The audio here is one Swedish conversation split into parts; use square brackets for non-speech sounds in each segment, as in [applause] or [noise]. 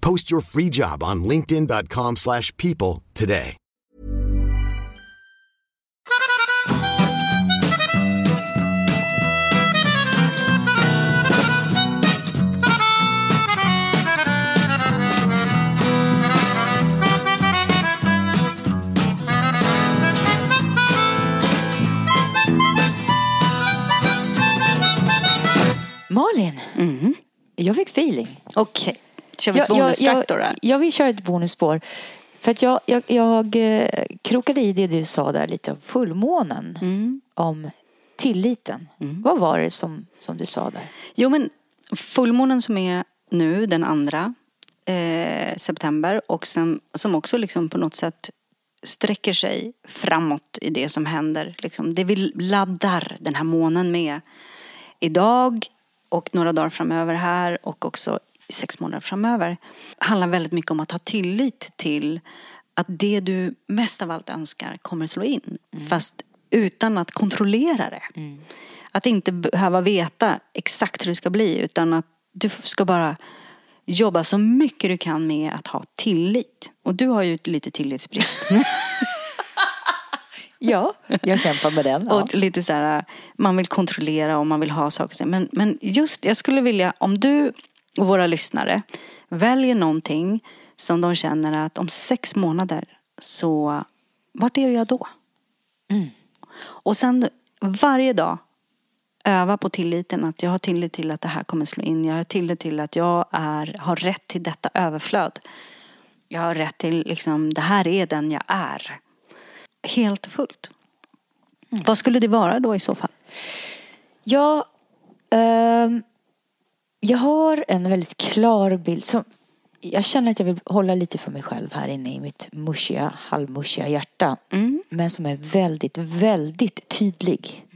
Post your free job on linkedin.com/people slash people today. Malin, mm-hmm. jag fick feeling. Okej. Kör vi ett då? då? jag, jag vill köra ett bonusspår. För att jag, jag, jag eh, krokade i det du sa där lite om fullmånen. Mm. Om tilliten. Vad var det som, som du sa där? Jo men fullmånen som är nu, den andra eh, september och som, som också liksom på något sätt sträcker sig framåt i det som händer. Liksom. Det vi laddar den här månen med idag och några dagar framöver här och också i sex månader framöver handlar väldigt mycket om att ha tillit till att det du mest av allt önskar kommer slå in. Fast utan att kontrollera det. Att inte behöva veta exakt hur det ska bli utan att du ska bara jobba så mycket du kan med att ha tillit. Och du har ju lite tillitsbrist. [laughs] Ja, jag kämpar med den. Och lite så här, man vill kontrollera och man vill ha saker. Men, men just, jag skulle vilja, om du och våra lyssnare väljer någonting som de känner att om sex månader så, vart är jag då? Och sen varje dag öva på tilliten att jag har tillit till att det här kommer slå in. Jag har tillit till att jag är, har rätt till detta överflöd. Jag har rätt till, liksom, det här är den jag är. Helt och fullt. Vad skulle det vara då i så fall? Ja, ehm, jag har en väldigt klar bild. Som, jag känner att jag vill hålla lite för mig själv här inne i mitt mushiga, halvmushiga hjärta. Men som är väldigt, väldigt tydlig.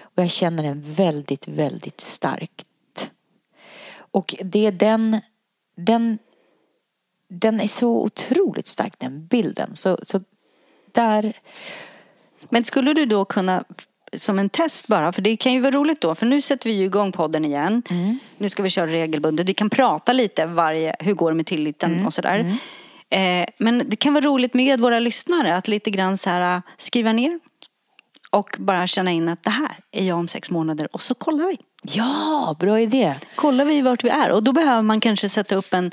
Och jag känner den väldigt, väldigt starkt. Och det är den, den, den är så otroligt stark den bilden. Så, så där, Men skulle du då kunna, som en test bara, för det kan ju vara roligt då, för nu sätter vi ju igång podden igen. Nu ska vi köra regelbundet. Vi kan prata lite varje, hur går det med tilliten och sådär. Eh, men det kan vara roligt med våra lyssnare att lite grann så här skriva ner och bara känna in att det här är jag om sex månader och så kollar vi. ja, bra idé. Kollar vi vart vi är och då behöver man kanske sätta upp en,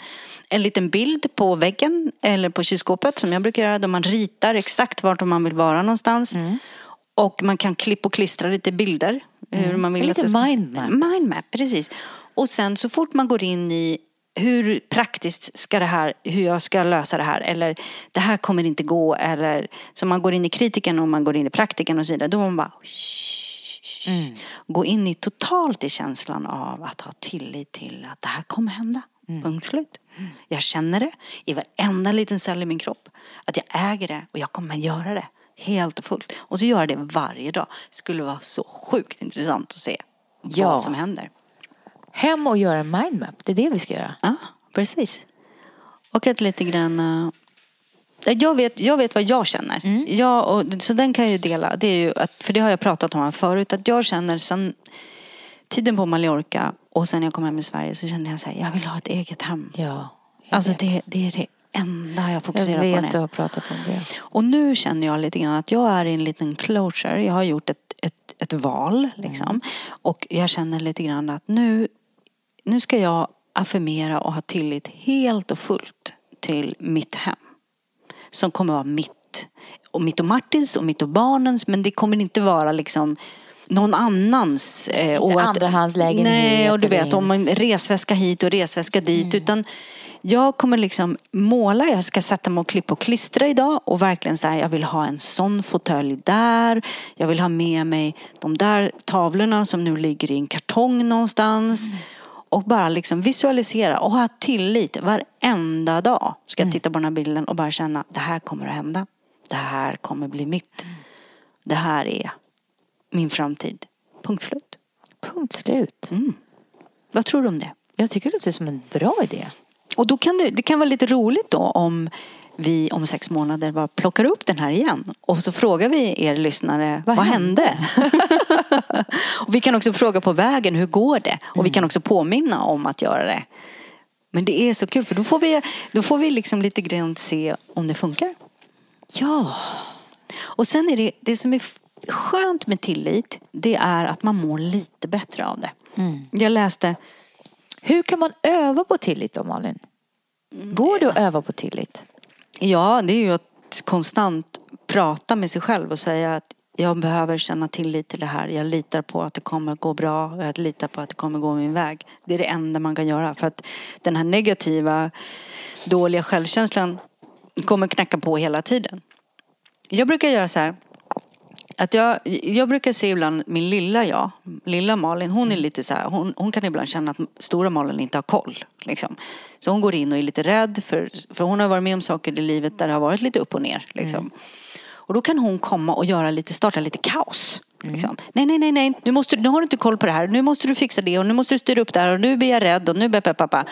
en liten bild på väggen eller på kylskåpet som jag brukar göra där man ritar exakt vart man vill vara någonstans. Och man kan klippa och klistra lite bilder. Hur man vill Lite att det ska- mindmap. Mindmap, precis. Och sen så fort man går in i hur praktiskt ska det här, hur jag ska lösa det här eller det här kommer inte gå eller så man går in i kritiken och man går in i praktiken och så vidare. Då man bara Mm. gå in i totalt i känslan av att ha tillit till att det här kommer hända. Mm. Punkt slut. Jag känner det i varenda liten cell i min kropp. Att jag äger det och jag kommer göra det. Helt och fullt. Och så gör jag det varje dag. Det skulle vara så sjukt intressant att se Ja. vad som händer. Hem och göra en mindmap, det är det vi ska göra. Ja, precis. Och att lite grann... eh, Jag vet, jag vet vad jag känner. Jag, och, så den kan jag ju dela. Det är ju att, för det har jag pratat om här förut. Att jag känner sen tiden på Mallorca och sen jag kom hem i Sverige så kände jag så här, jag vill ha ett eget hem. Ja, Alltså vet. det, det är det enda jag Jag fokuserar på vet, nu. du har pratat om det. Och nu känner jag lite grann att jag är i en liten closure. Jag har gjort ett, ett, ett val liksom. Och jag känner lite grann att nu, nu ska jag affirmera och ha tillit helt och fullt till mitt hem. Som kommer vara mitt och mitt och Martins och mitt och barnens men det kommer inte vara liksom någon annans. Eh, och andrahandslägenhet. Nej, och du vet om en resväska hit och resväska dit. Mm. Utan jag kommer liksom måla, jag ska sätta mig och klippa och klistra idag och verkligen så här, jag vill ha en sån fåtölj där. Jag vill ha med mig de där tavlorna som nu ligger i en kartong någonstans. Mm. Och bara liksom visualisera och ha tillit varenda dag. Ska jag mm. titta på den här bilden och bara känna, det här kommer att hända. Det här kommer bli mitt. Mm. Det här är min framtid. Punkt slut. Punkt slut. Mm. Vad tror du om det? Jag tycker det låter som en bra idé. Och då kan det, det kan vara lite roligt då om vi om sex månader bara plockar upp den här igen. Och så frågar vi er lyssnare, vad, vad hände? [laughs] och vi kan också fråga på vägen, hur går det? Och mm. vi kan också påminna om att göra det. Men det är så kul för då får vi, då får vi liksom lite grann se om det funkar. Ja. Och sen är det, det som är skönt med tillit, det är att man mår lite bättre av det. Mm. Jag läste hur kan man öva på tillit då Malin? Går det att öva på tillit? Ja, det är ju att konstant prata med sig själv och säga att jag behöver känna tillit till det här. Jag litar på att det kommer gå bra. och Jag litar på att det kommer gå min väg. Det är det enda man kan göra. För att den här negativa, dåliga självkänslan kommer knacka på hela tiden. Jag brukar göra så här. Att jag, jag brukar se ibland min lilla jag, lilla Malin, hon är lite så här, hon, hon kan ibland känna att stora Malin inte har koll. Liksom. Så hon går in och är lite rädd för, för hon har varit med om saker i livet där det har varit lite upp och ner. Liksom. Mm. Och då kan hon komma och göra lite, starta lite kaos. Mm. Liksom. Nej, nej, nej, nej, nu, måste, nu har du inte koll på det här. Nu måste du fixa det och nu måste du styra upp det här och nu blir jag rädd och nu jag pappa.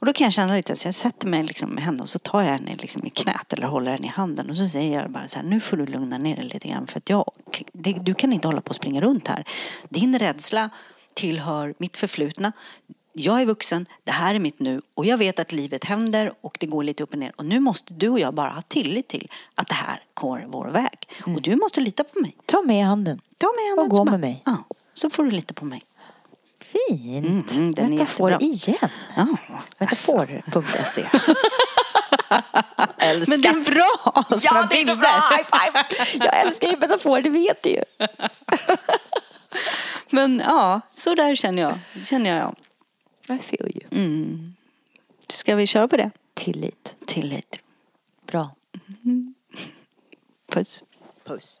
Och då kan jag känna lite så jag sätter mig liksom med henne och så tar jag henne liksom i knät eller håller henne i handen och så säger jag bara så här, nu får du lugna ner dig lite grann för att jag, det, du kan inte hålla på och springa runt här. Din rädsla tillhör mitt förflutna. Jag är vuxen, det här är mitt nu och jag vet att livet händer och det går lite upp och ner. Och nu måste du och jag bara ha tillit till att det här går vår väg. Mm. Och du måste lita på mig. Ta med handen. Ta med handen. Och gå med mig. Ja, så får du lita på mig. Fint. Mm, mm, Metafor igen. Ja, Metafor.se. [laughs] älskar. Men det är bra! [laughs] Ja, det är så bra! Jag älskar ju metafor, det vet du ju. [laughs] Men ja, så där känner jag. Känner jag. I feel you. Mm. Ska vi köra på det? Tillit. Tillit. Bra. Mm. Puss. Puss.